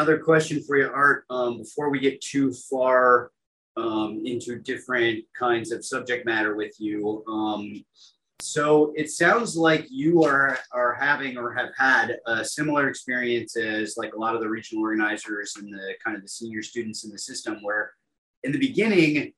Another question for you, Art. Um, before we get too far um, into different kinds of subject matter with you, um, so it sounds like you are are having or have had a similar experience as like a lot of the regional organizers and the kind of the senior students in the system, where in the beginning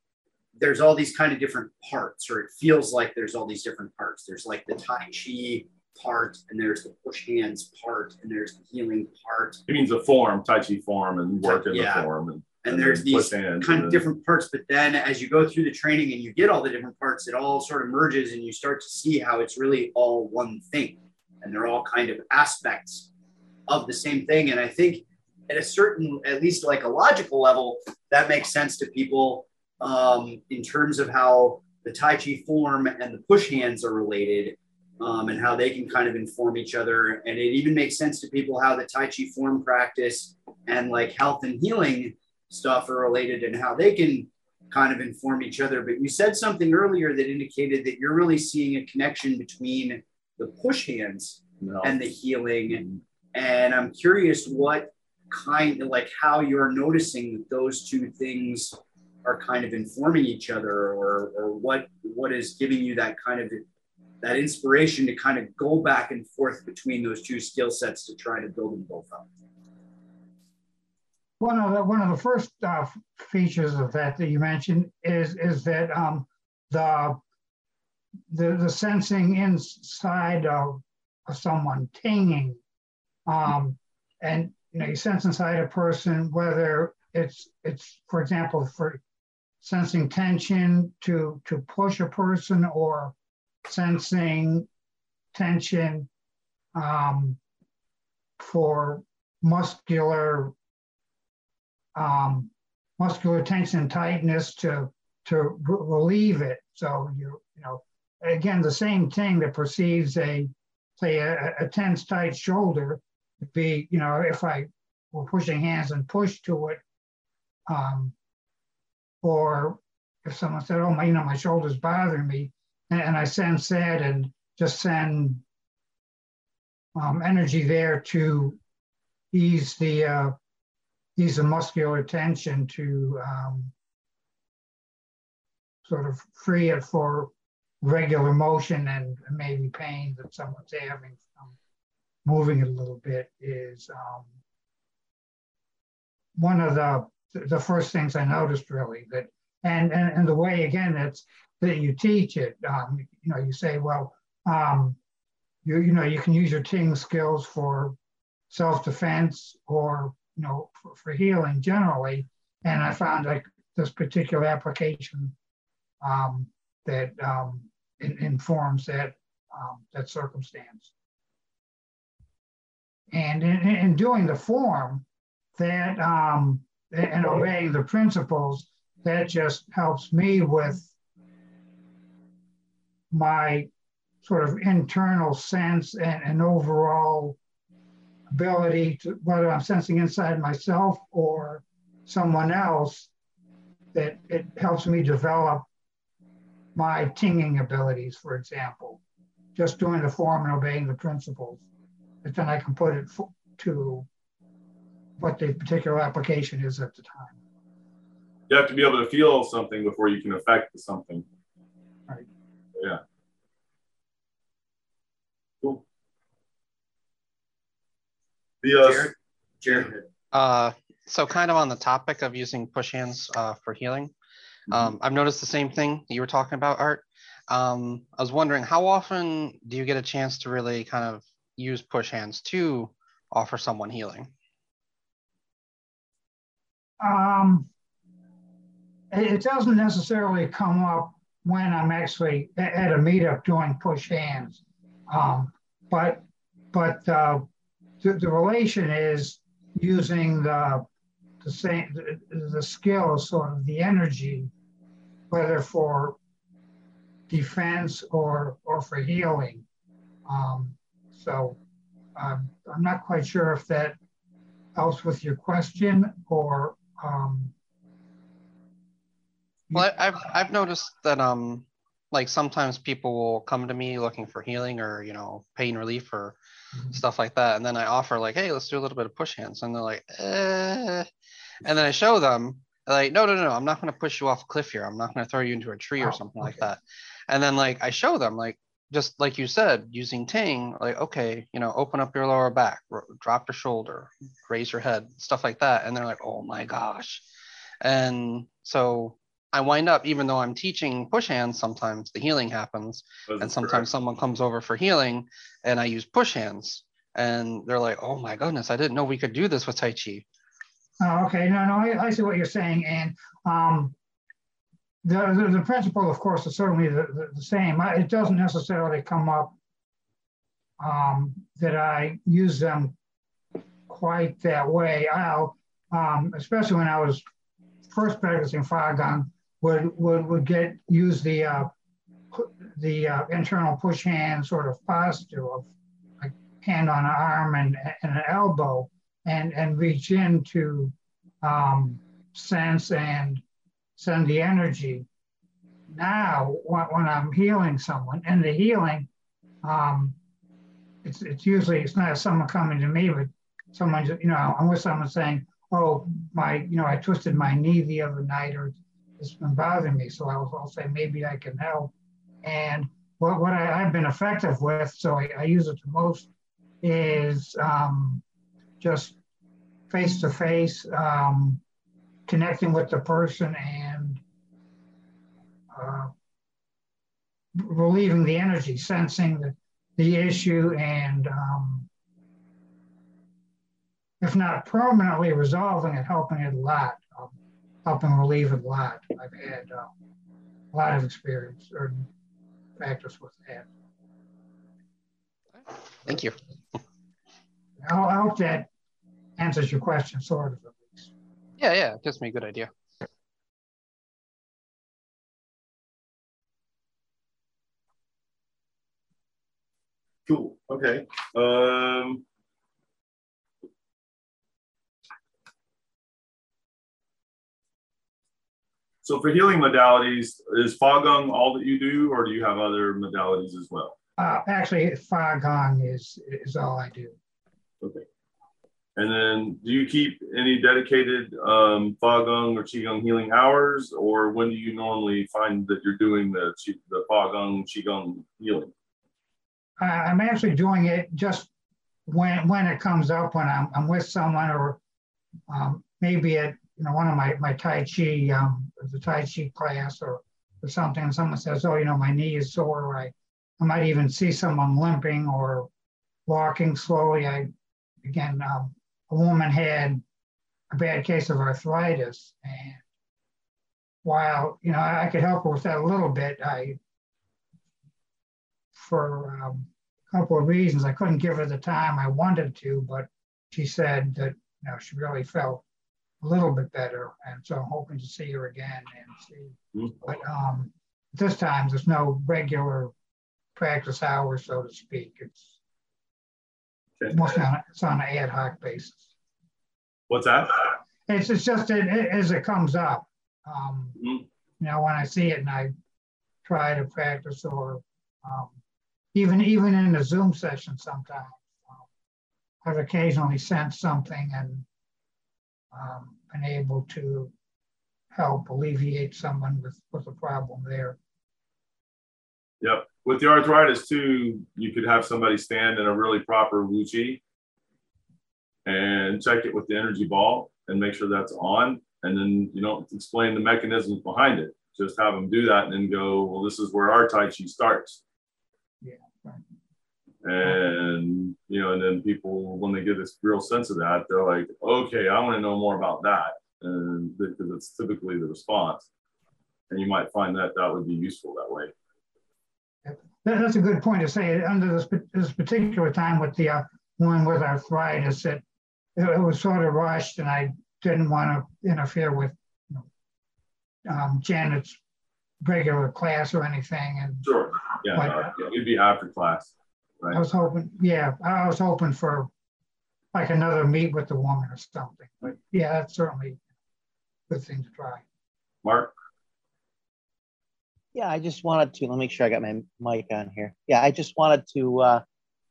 there's all these kind of different parts, or it feels like there's all these different parts. There's like the Tai Chi part, and there's the push hands part, and there's the healing part. It means a form, Tai Chi form, and work in Yeah. the form. And, And, and there's these hands, kind of different parts, but then as you go through the training and you get all the different parts, it all sort of merges and you start to see how it's really all one thing. And they're all kind of aspects of the same thing. And I think at a certain, at least like a logical level, that makes sense to people um, in terms of how the Tai Chi form and the push hands are related um, and how they can kind of inform each other. And it even makes sense to people how the Tai Chi form practice and like health and healing stuff are related and how they can kind of inform each other. But you said something earlier that indicated that you're really seeing a connection between the push hands No. and the healing. And I'm curious what kind of like how you're noticing that those two things are kind of informing each other or, or what what is giving you that kind of that inspiration to kind of go back and forth between those two skill sets to try to build them both up. One of the, one of the first uh, features of that that you mentioned is, is that um, the, the, the sensing inside of, of someone tinging. Um, and, you know, you sense inside a person, whether it's, it's, for example, for sensing tension to, to push a person or sensing tension um, for muscular um, muscular tension tightness to to re- relieve it. So you you know again the same thing that perceives a say a, a tense tight shoulder would be you know if I were pushing hands and push to it, um, or if someone said oh my you know my shoulder's bothering me and, I send that and just send um, energy there to ease the uh, ease the muscular tension to um, sort of free it for regular motion and maybe pain that someone's having from moving it a little bit is um, one of the the first things I noticed really that and and, and the way again that's that you teach it um, you know you say well um, you you know you can use your ting skills for self-defense or you know for, for healing generally. And i found like this particular application um, that um, in, informs that um, that circumstance. And in, in doing the form that um, and obeying the principles that just helps me with my sort of internal sense and, and overall ability to whether I'm sensing inside myself or someone else, that it helps me develop my tinging abilities, for example, just doing the form and obeying the principles. But then I can put it to what the particular application is at the time. You have to be able to feel something before you can affect something. Right. Yeah. Cool. The uh, Jared? Jared. Uh, so kind of on the topic of using push hands uh, for healing, um, I've noticed the same thing you were talking about, Art. Um, I was wondering how often do you get a chance to really kind of use push hands to offer someone healing? Um, it, it doesn't necessarily come up when I'm actually at a meetup doing push hands. Um, but but uh, the, the relation is using the the same the, the skill, sort of the energy, whether for defense or or for healing. Um, so um, I'm not quite sure if that helps with your question or um, Well, I've I've noticed that um, like sometimes people will come to me looking for healing or you know pain relief or Mhm. stuff like that, and then I offer like, hey, let's do a little bit of push hands, and they're like, eh. and then I show them like, no, no, no, I'm not going to push you off a cliff here. I'm not going to throw you into a tree Oh, or something like that. And then like I show them like just like you said, using Ting, like okay, you know, open up your lower back, ro- drop your shoulder, raise your head, stuff like that, and they're like, oh my gosh, and so I wind up, even though I'm teaching push hands, sometimes the healing happens, That's and sometimes someone comes over for healing, and I use push hands, and they're like, oh my goodness, I didn't know we could do this with Tai Chi. Oh, okay, no, no, I, I see what you're saying, and um, the, the, the principle, of course, is certainly the, the, the same. I- It doesn't necessarily come up um, that I use them quite that way. I'll, um, especially when I was first practicing Fa Gong, would would would get use the uh, the uh, internal push hand sort of posture of like hand on arm and, and an elbow and and reach in to um, sense and send the energy. Now, when, when I'm healing someone, and the healing, um, it's it's usually it's not someone coming to me, but someone you know I'm with someone saying, "Oh, my you know I twisted my knee the other night, or it's been bothering me," so I'll, I'll say maybe I can help. And what what I, I've been effective with, so I, I use it the most, is um, just face to face, connecting with the person and uh, relieving the energy, sensing the, the issue, and um, if not permanently resolving it, helping it a lot, helping relieve it a lot. I've had uh, a lot of experience or practice with that. Thank you. I I hope that answers your question, sort of at least. Yeah, yeah, it gives me a good idea. Cool. Okay. Um, so for healing modalities, is Fa Gong all that you do, or do you have other modalities as well? Uh, actually, Fa Gong is is all I do. Okay. And then do you keep any dedicated um, Fa Gong or Qigong healing hours, or when do you normally find that you're doing the the Fa Gong Qigong healing? I- I'm actually doing it just when when it comes up when I'm, I'm with someone or um, maybe at you know one of my my Tai Chi um, the Tai Chi class or or something. And someone says, "Oh, you know, my knee is sore." I I might even see someone limping or walking slowly. I again, um, a woman had a bad case of arthritis, and while you know I could help her with that a little bit, I for um, a couple of reasons. I couldn't give her the time I wanted to, but she said that you know she really felt a little bit better, and so I'm hoping to see her again and see. But um, this time there's no regular practice hours, so to speak. It's mostly on it's on an ad hoc basis. What's that? It's, it's just that it, as it comes up. Um, Mhm. You know, when I see it and I try to practice, or um, even even in the Zoom session, sometimes um, I've occasionally sent something and um, been able to help alleviate someone with with a problem there. Yep. With the arthritis too, you could have somebody stand in a really proper Wu Chi and check it with the energy ball and make sure that's on. And then you don't explain the mechanisms behind it. Just have them do that and then go, well, this is where our Tai Chi starts. Yeah. And, you know, and then people, when they get this real sense of that, they're like, okay, I want to know more about that. And because it's typically the response. And you might find that that would be useful that way. That, that's a good point to say. Under this, this particular time with the uh, one with arthritis, it, it, it was sort of rushed, and I didn't want to interfere with you know, um, Janet's regular class or anything. And Sure. Yeah, Like- no, yeah, it'd be after class. I was hoping, yeah, I was hoping for like another meet with the woman or something. But yeah, that's certainly a good thing to try. Mark? Yeah, I just wanted to let me make sure I got my mic on here. Yeah, I just wanted to uh,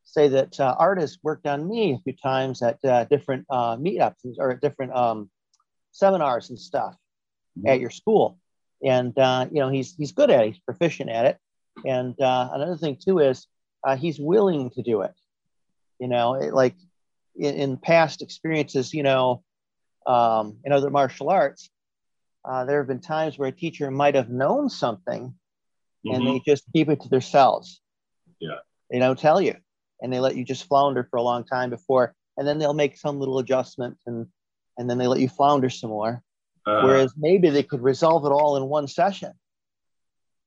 say that uh, artists worked on me a few times at uh, different uh, meetups or at different um, seminars and stuff mm-hmm. at your school, and uh, you know he's he's good at it. He's proficient at it. And uh, another thing too is uh, he's willing to do it. You know, it, like in, in, past experiences, you know, um, in other martial arts, uh, there have been times where a teacher might have known something mm-hmm. and they just keep it to themselves. Yeah. They don't tell you and they let you just flounder for a long time before, and then they'll make some little adjustment and and then they let you flounder some more. Uh, Whereas maybe they could resolve it all in one session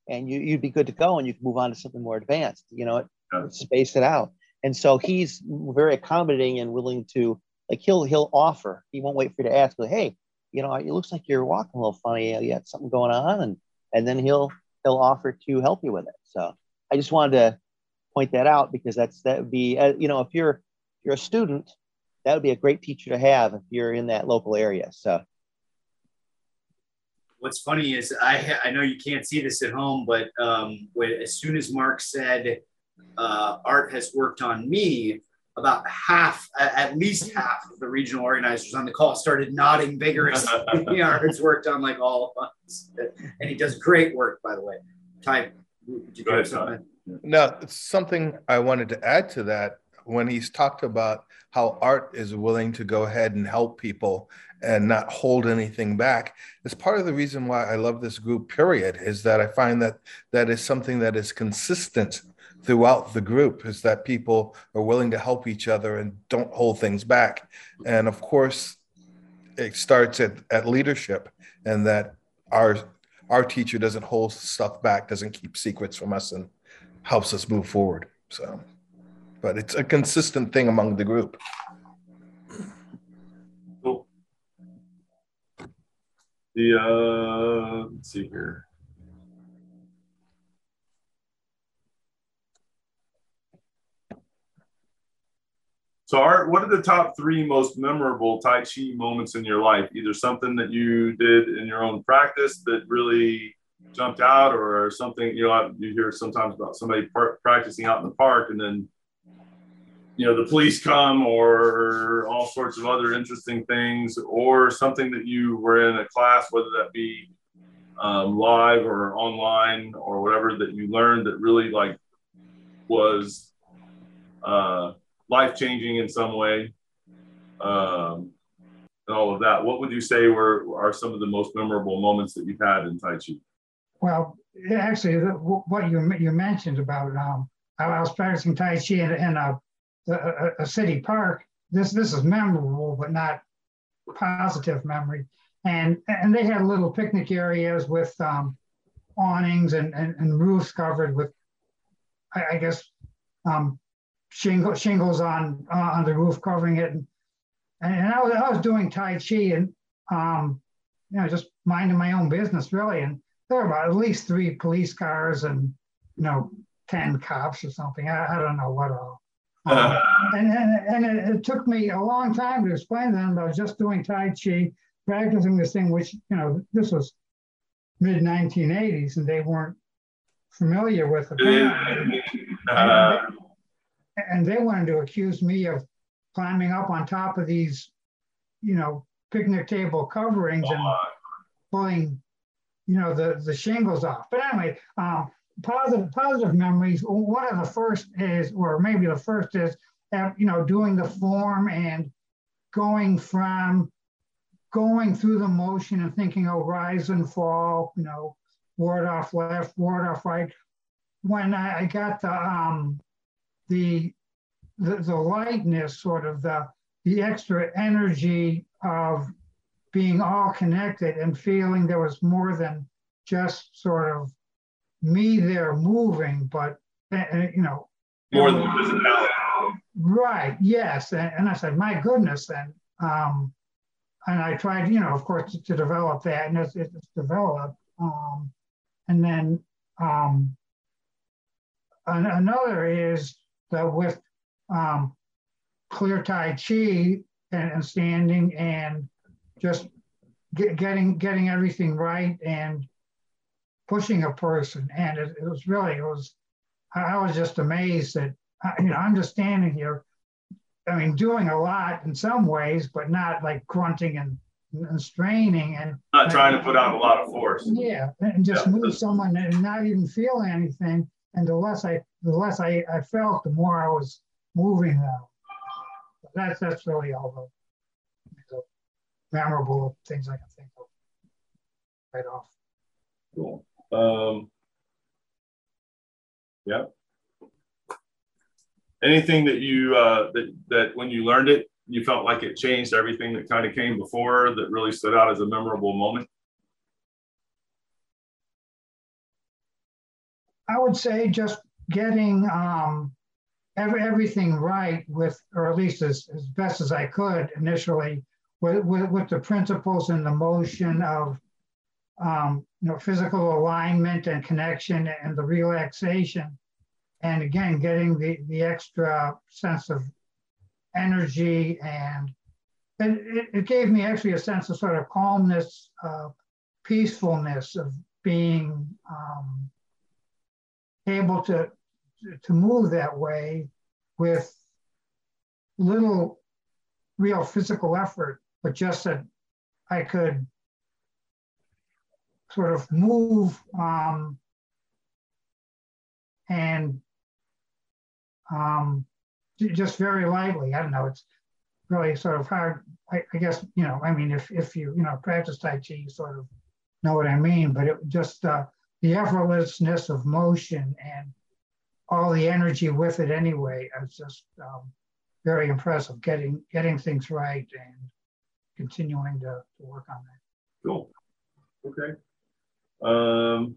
and you, you'd be good to go and you can move on to something more advanced, you know, yeah. space it out. And so he's very accommodating and willing to like he'll he'll offer. He won't wait for you to ask, but hey, you know, it looks like you're walking a little funny. You got something going on, and and then he'll he'll offer to help you with it. So I just wanted to point that out because that's that would be uh, you know if you're if you're a student, that would be a great teacher to have if you're in that local area. So what's funny is I I know you can't see this at home, but um, when, as soon as Mark said uh, Art has worked on me, about half, at least half of the regional organizers on the call started nodding vigorously. Art's worked on like all of us, and he does great work, by the way. Ty, did you have something? Now, something I wanted to add to that when he's talked about how Art is willing to go ahead and help people and not hold anything back is part of the reason why I love this group period is that I find that that is something that is consistent throughout the group is that people are willing to help each other and don't hold things back and of course it starts at, at leadership and that our our teacher doesn't hold stuff back doesn't keep secrets from us and helps us move forward so but it's a consistent thing among the group. Cool. The uh, let's see here. So, Art, what are the top three most memorable Tai Chi moments in your life? Either something that you did in your own practice that really jumped out, or something you know you hear sometimes about somebody par- practicing out in the park and then you know the police come or all sorts of other interesting things or something that you were in a class whether that be um, live or online or whatever that you learned that really like was uh, life changing in some way um, and all of that what would you say were are some of the most memorable moments that you've had in tai chi well actually what you you mentioned about um, I was practicing Tai Chi in, in a a, a, city park. This this is memorable, but not positive memory. And and they had little picnic areas with um, awnings and, and, and, roofs covered with, I, I guess, um, shingle, shingles on uh, on the roof covering it. And, and I was I was doing Tai Chi and um, you know just minding my own business really. And there were about at least three police cars and you know ten cops or something. I, I don't know what all. Uh, and and, and it, it, took me a long time to explain to them I was just doing Tai Chi, practicing this thing, which, you know, this was mid 1980s and they weren't familiar with it. Uh, and they wanted to accuse me of climbing up on top of these, you know, picnic table coverings and pulling, you know, the, the shingles off. But anyway, um, positive positive memories. One of the first is, or maybe the first is, you know, doing the form and going from going through the motion and thinking, oh, rise and fall, you know, ward off left, ward off right. When I, I got the um, the, the the lightness, sort of the the extra energy of being all connected and feeling there was more than just sort of me there moving, but uh, you know, more than physicality. Right. Yes. And, and, I said, my goodness. And um, and I tried, you know, of course, to, to develop that, and it's, it's developed. Um, and then um, an, another is that with um, clear Tai Chi and, and standing and just get, getting getting everything right and pushing a person, and it, it was really it was. I was just amazed that you know I'm just standing here. I mean, doing a lot in some ways, but not like grunting and, and straining and not trying to put out a lot of force. Yeah, and just yeah. move someone and not even feel anything. And the less I, the less I, I felt, the more I was moving them. That's that's really all the, the memorable things I can think of right off. Cool. Um, yeah. Anything that you uh, that that when you learned it, you felt like it changed everything that kind of came before that really stood out as a memorable moment? Would say just getting um, every, everything right with, or at least as, as best as I could initially, with, with, with the principles and the motion of um, you know, physical alignment and connection and the relaxation. And again, getting the, the extra sense of energy and it, it gave me actually a sense of sort of calmness, uh, peacefulness of being um, able to to move that way with little real physical effort, but just that I could sort of move um, and um, just very lightly. I don't know. It's really sort of hard. I, I, guess you know. I mean, if if you you know practice Tai Chi, you sort of know what I mean. But it just uh, the effortlessness of motion and all the energy with it anyway. is just um, very impressive. Getting getting things right and continuing to, to work on that. Cool. Okay. Um,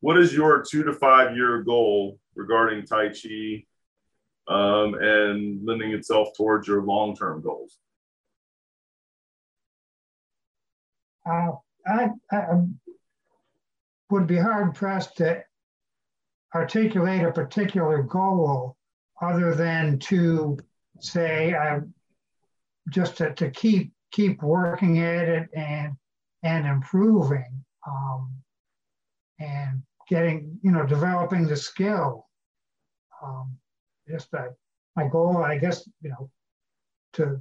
what is your two to five year goal regarding Tai Chi um, and lending itself towards your long term goals? Uh, I, I, would be hard pressed to articulate a particular goal other than to say uh, just to, to keep keep working at it and and improving um, and getting you know developing the skill um, just that my goal i guess you know to,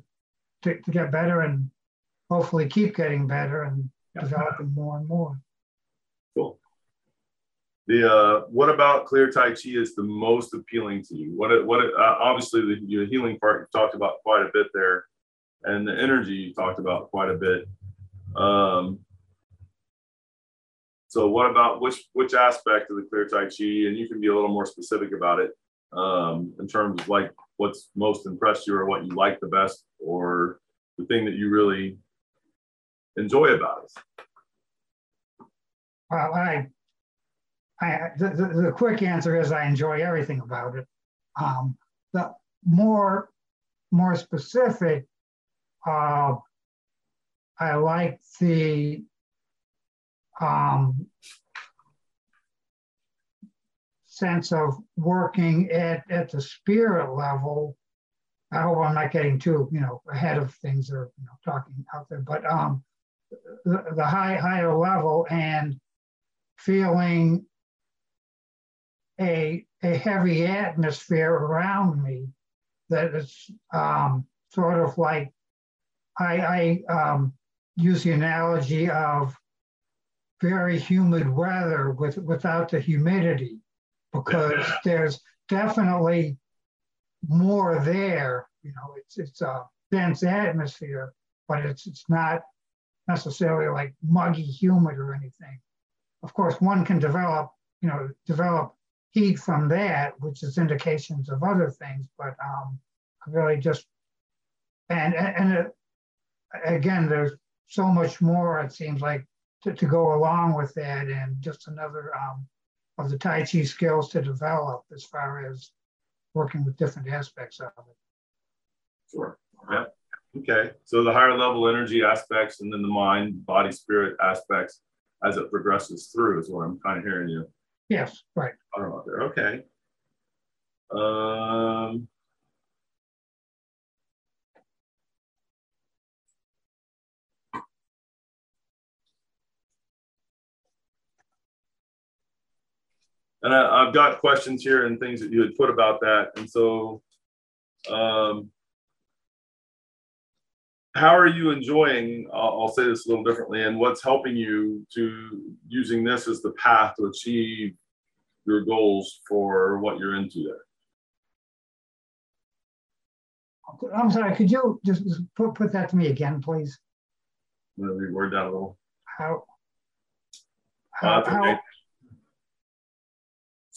to to get better and hopefully keep getting better and developing more and more cool the uh, what about clear tai chi is the most appealing to you? What what uh, obviously the, the healing part you talked about quite a bit there, and the energy you talked about quite a bit. Um, so what about which which aspect of the clear tai chi, and you can be a little more specific about it um, in terms of like what's most impressed you or what you like the best or the thing that you really enjoy about it. Well, I I, the, the, the, quick answer is I enjoy everything about it. Um, the more more specific, uh, I like the um, sense of working at, at the spirit level. I hope I'm not getting too, you know, ahead of things or you know talking out there, but um, the, the high higher level and feeling a, a heavy atmosphere around me that is um, sort of like I, I um, use the analogy of very humid weather with without the humidity because there's definitely more there. You know, it's it's a dense atmosphere, but it's it's not necessarily like muggy humid or anything. Of course, one can develop, you know, develop heat from that, which is indications of other things, but um, really just, and, and it, again, there's so much more, it seems like, to, to go along with that and just another um, of the Tai Chi skills to develop as far as working with different aspects of it. Sure. Yeah. Okay. So the higher level energy aspects and then the mind, body, spirit aspects as it progresses through is what I'm kind of hearing you Yes, right. there. Okay. Um, and I, have got questions here and things that you had put about that. And so, um, how are you enjoying? I'll, I'll, say this a little differently, and what's helping you to using this as the path to achieve your goals for what you're into there? I'm sorry, could you just put, put that to me again, please? Going to reword that a little. How? How, uh, okay. how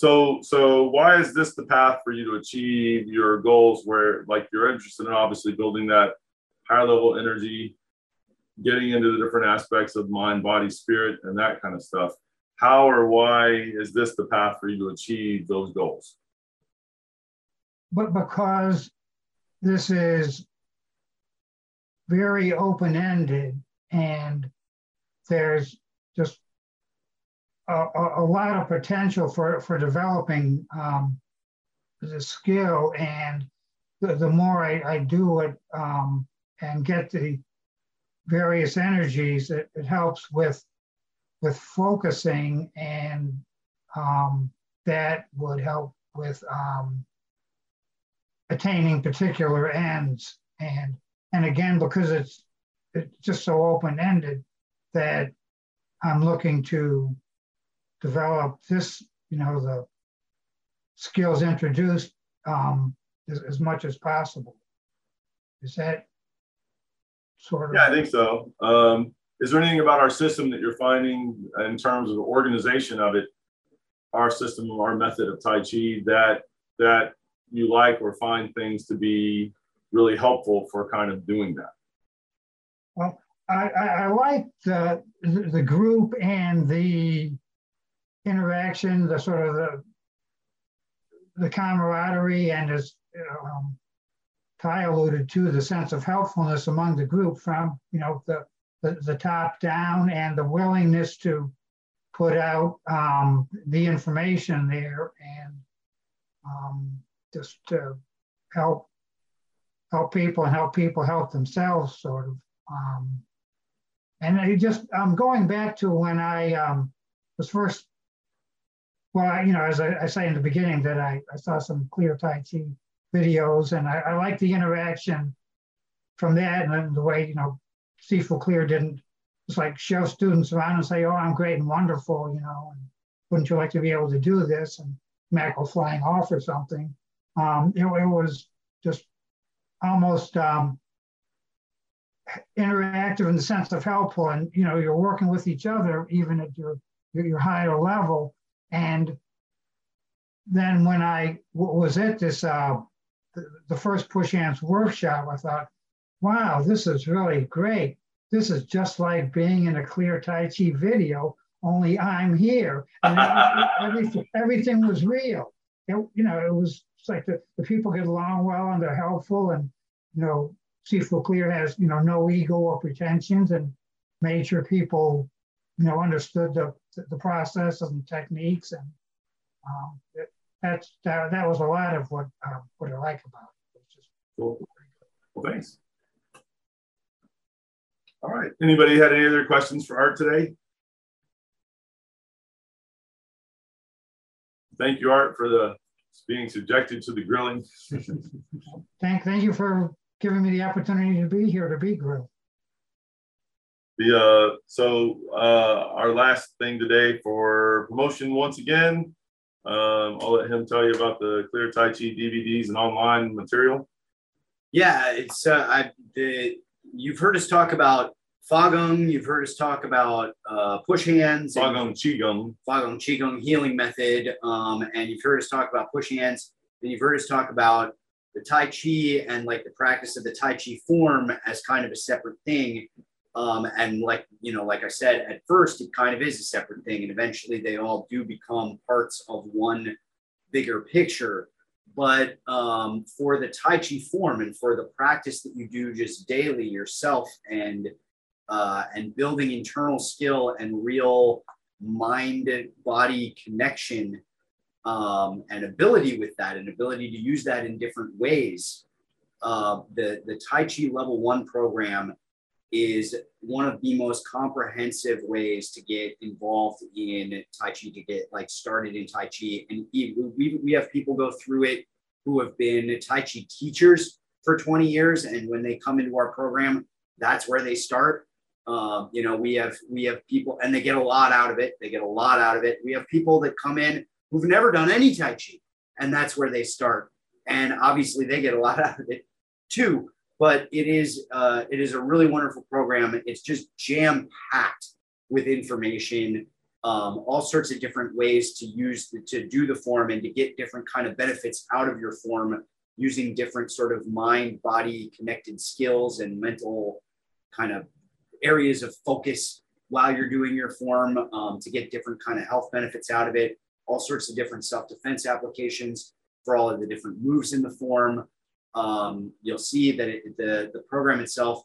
so, so why is this the path for you to achieve your goals? Where like you're interested in obviously building that higher level energy, getting into the different aspects of mind, body, spirit, and that kind of stuff. How or why is this the path for you to achieve those goals? But because this is very open ended and there's a, a, lot of potential for, for developing um, the skill. And the, the more I, I do it um, and get the various energies, it, it helps with with focusing and um, that would help with um, attaining particular ends. And and again, because it's it's just so open ended that I'm looking to develop this, you know, the skills introduced um, as, as much as possible. Is that sort of? Yeah, I think so. Um, is there anything about our system that you're finding in terms of the organization of it, our system, our method of Tai Chi that that you like or find things to be really helpful for kind of doing that? Well, I, I, I like the the group and the interaction, the sort of the the camaraderie, and as um, Ty alluded to, the sense of helpfulness among the group from you know the the, the top down and the willingness to put out um, the information there and um, just to help help people and help people help themselves, sort of. Um, and I just I'm going back to when I um, was first well, you know, as I, I, say in the beginning, that I, I saw some clear Tai Chi videos, and I, I like the interaction from that, and then the way you know, Sifu Clear didn't just like show students around and say, "Oh, I'm great and wonderful," you know, and wouldn't you like to be able to do this? And Mac go flying off or something. Um, it, it was just almost um, interactive in the sense of helpful, and you know, you're working with each other even at your your higher level and then when I was at this, uh, the, the first Push Hands workshop, I thought, wow, this is really great. This is just like being in a clear Tai Chi video, only I'm here. And everything, everything was real. It, you know, it was like the, the people get along well and they're helpful. And, you know, Sifu Clear has, you know, no ego or pretensions and sure people, you know, understood the, the processes and techniques, and um, it, that's that, that was a lot of what uh, what I like about it. Just cool. Well, thanks. All right. Anybody had any other questions for Art today? Thank you, Art, for the being subjected to the grilling. thank, thank you for giving me the opportunity to be here to be grilled. The uh, so uh, our last thing today for promotion once again. Um, I'll let him tell you about the Clear Tai Chi DVDs and online material. Yeah, it's uh, I the, you've heard us talk about Fa Gong. You've heard us talk about uh, push hands. Fa Gong Qigong. Fa Gong Qigong healing method. Um, and you've heard us talk about push hands. And you've heard us talk about the Tai Chi and like the practice of the Tai Chi form as kind of a separate thing. Um, and like you know, like I said, at first it kind of is a separate thing, and eventually they all do become parts of one bigger picture. But um, for the Tai Chi form and for the practice that you do just daily yourself and uh, and building internal skill and real mind body connection, um, and ability with that, and ability to use that in different ways. Uh, the the Tai Chi Level One program is one of the most comprehensive ways to get involved in Tai Chi, to get like started in Tai Chi. And we, we have people go through it who have been Tai Chi teachers for 20 years. And when they come into our program, that's where they start. Um, you know, we have we have people and they get a lot out of it. They get a lot out of it. We have people that come in who've never done any Tai Chi, and that's where they start. And obviously they get a lot out of it too but it is uh, it is a really wonderful program. It's just jam packed with information, um, all sorts of different ways to use the, to do the form and to get different kind of benefits out of your form using different sort of mind body connected skills and mental kind of areas of focus while you're doing your form um, to get different kind of health benefits out of it all sorts of different self-defense applications for all of the different moves in the form um, you'll see that it, the, the program itself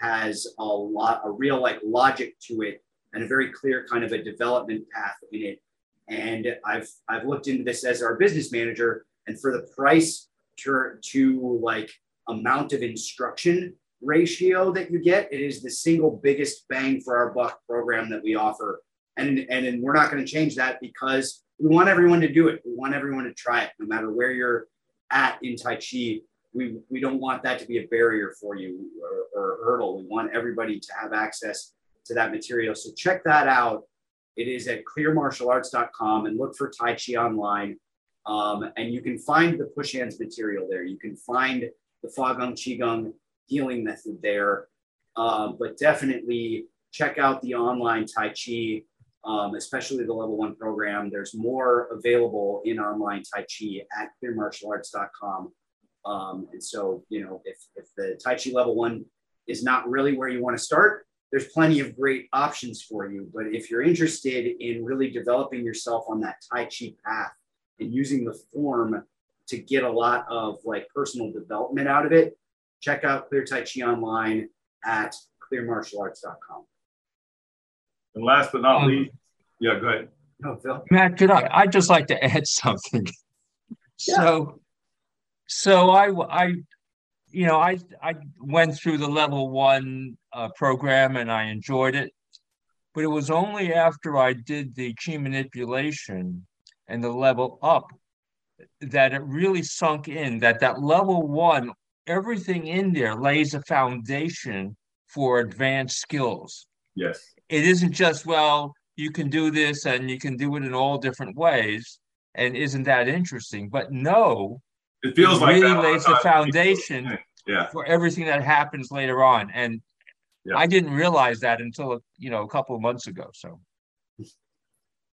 has a lot, a real like logic to it and a very clear kind of a development path in it. And I've, I've looked into this as our business manager and for the price to, to like amount of instruction ratio that you get, it is the single biggest bang for our buck program that we offer. And, and, and we're not going to change that because we want everyone to do it. We want everyone to try it, no matter where you're at in Tai Chi we, we don't want that to be a barrier for you or, or hurdle. We want everybody to have access to that material. So check that out. It is at clearmartialarts.com and look for Tai Chi online. Um, and you can find the push hands material there. You can find the Fa Gong Qigong healing method there. Uh, but definitely check out the online Tai Chi, um, especially the level one program. There's more available in online Tai Chi at clearmartialarts.com. Um, and so, you know, if, if the Tai Chi level one is not really where you want to start, there's plenty of great options for you. But if you're interested in really developing yourself on that Tai Chi path and using the form to get a lot of like personal development out of it, check out Clear Tai Chi online at clearmartialarts.com. And last but not um, least, yeah, go ahead. No, Phil. Matt, could I? I'd just like to add something. Yeah. So so I, I, you know, I, I went through the level one uh, program and I enjoyed it, but it was only after I did the chi manipulation and the level up that it really sunk in that that level one, everything in there lays a foundation for advanced skills. Yes. It isn't just, well, you can do this and you can do it in all different ways. And isn't that interesting? But no, it feels it like really lays the foundation yeah. for everything that happens later on. And yeah. I didn't realize that until you know a couple of months ago. So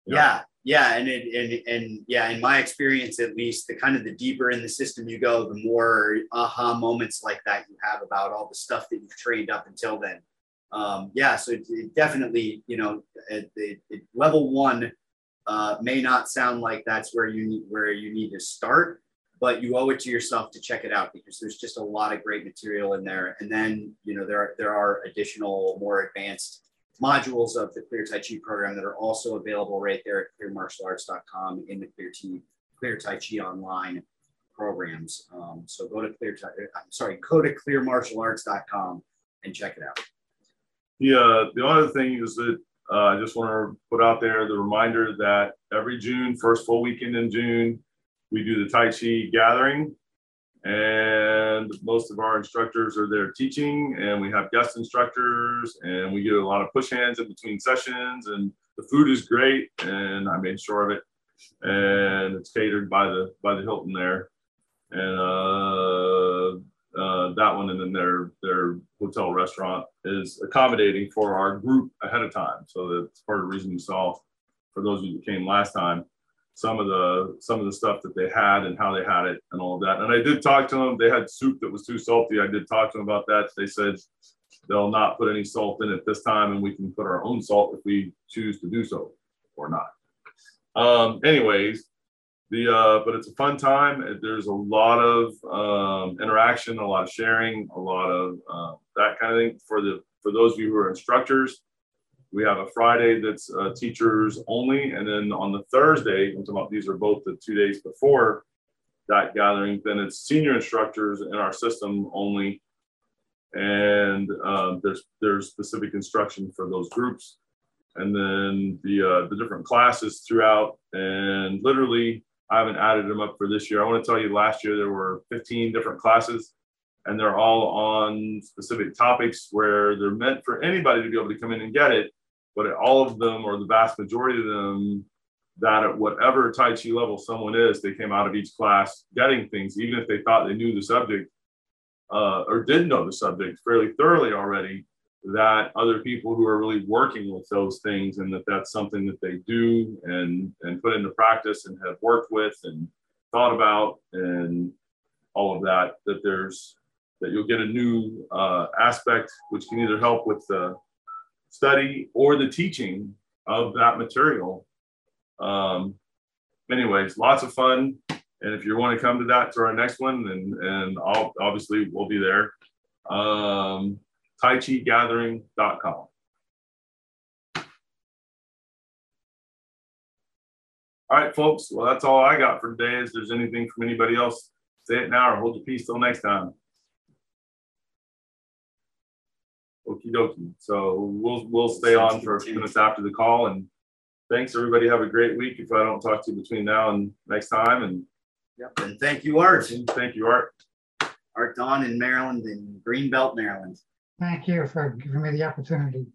yeah, yeah, and it, and and yeah, in my experience at least, the kind of the deeper in the system you go, the more aha moments like that you have about all the stuff that you've trained up until then. Um, yeah, so it, it definitely, you know, it, level one uh, may not sound like that's where you need where you need to start, but you owe it to yourself to check it out because there's just a lot of great material in there. And then, you know, there are, there are additional more advanced modules of the Clear Tai Chi program that are also available right there at clearmartialarts.com in the Clear, T, Clear Tai Chi online programs. Um, so go to Clear, I'm sorry, go to clearmartialarts.com and check it out. The, uh, the other thing is that uh, I just want to put out there the reminder that every June, first full weekend in June, we do the Tai Chi gathering, and most of our instructors are there teaching, and we have guest instructors, and we get a lot of push hands in between sessions, and the food is great, and I made sure of it, and it's catered by the by the Hilton there, and uh, uh, that one, and then their their hotel restaurant is accommodating for our group ahead of time, so that's part of the reason you saw for those of you that came last time some of the some of the stuff that they had and how they had it and all of that. And I did talk to them. They had soup that was too salty. I did talk to them about that. They said they'll not put any salt in it this time, and we can put our own salt if we choose to do so or not. Um, anyways, the uh, but it's a fun time. There's a lot of um, interaction, a lot of sharing, a lot of uh, that kind of thing for the for those of you who are instructors we have a Friday that's uh, teachers only, and then on the Thursday, I'm talking about these are both the two days before that gathering. Then it's senior instructors in our system only, and uh, there's there's specific instruction for those groups, and then the uh, the different classes throughout. And literally, I haven't added them up for this year. I want to tell you, last year there were 15 different classes and they're all on specific topics where they're meant for anybody to be able to come in and get it but all of them or the vast majority of them that at whatever tai chi level someone is they came out of each class getting things even if they thought they knew the subject uh, or did know the subject fairly thoroughly already that other people who are really working with those things and that that's something that they do and and put into practice and have worked with and thought about and all of that that there's that you'll get a new uh, aspect which can either help with the study or the teaching of that material. Um, anyways, lots of fun. And if you want to come to that to our next one, and and I'll, obviously we'll be there. Um, TaiChiGathering.com. All right, folks. Well, that's all I got for today. If there's anything from anybody else, say it now or hold your peace till next time. Okie dokie. So we'll we'll stay on for a few minutes after the call. And thanks everybody. Have a great week. If I don't talk to you between now and next time. And yep. And thank you, Art. Thank you, Art. Art Donn in Maryland in Greenbelt, Maryland. Thank you for giving me the opportunity.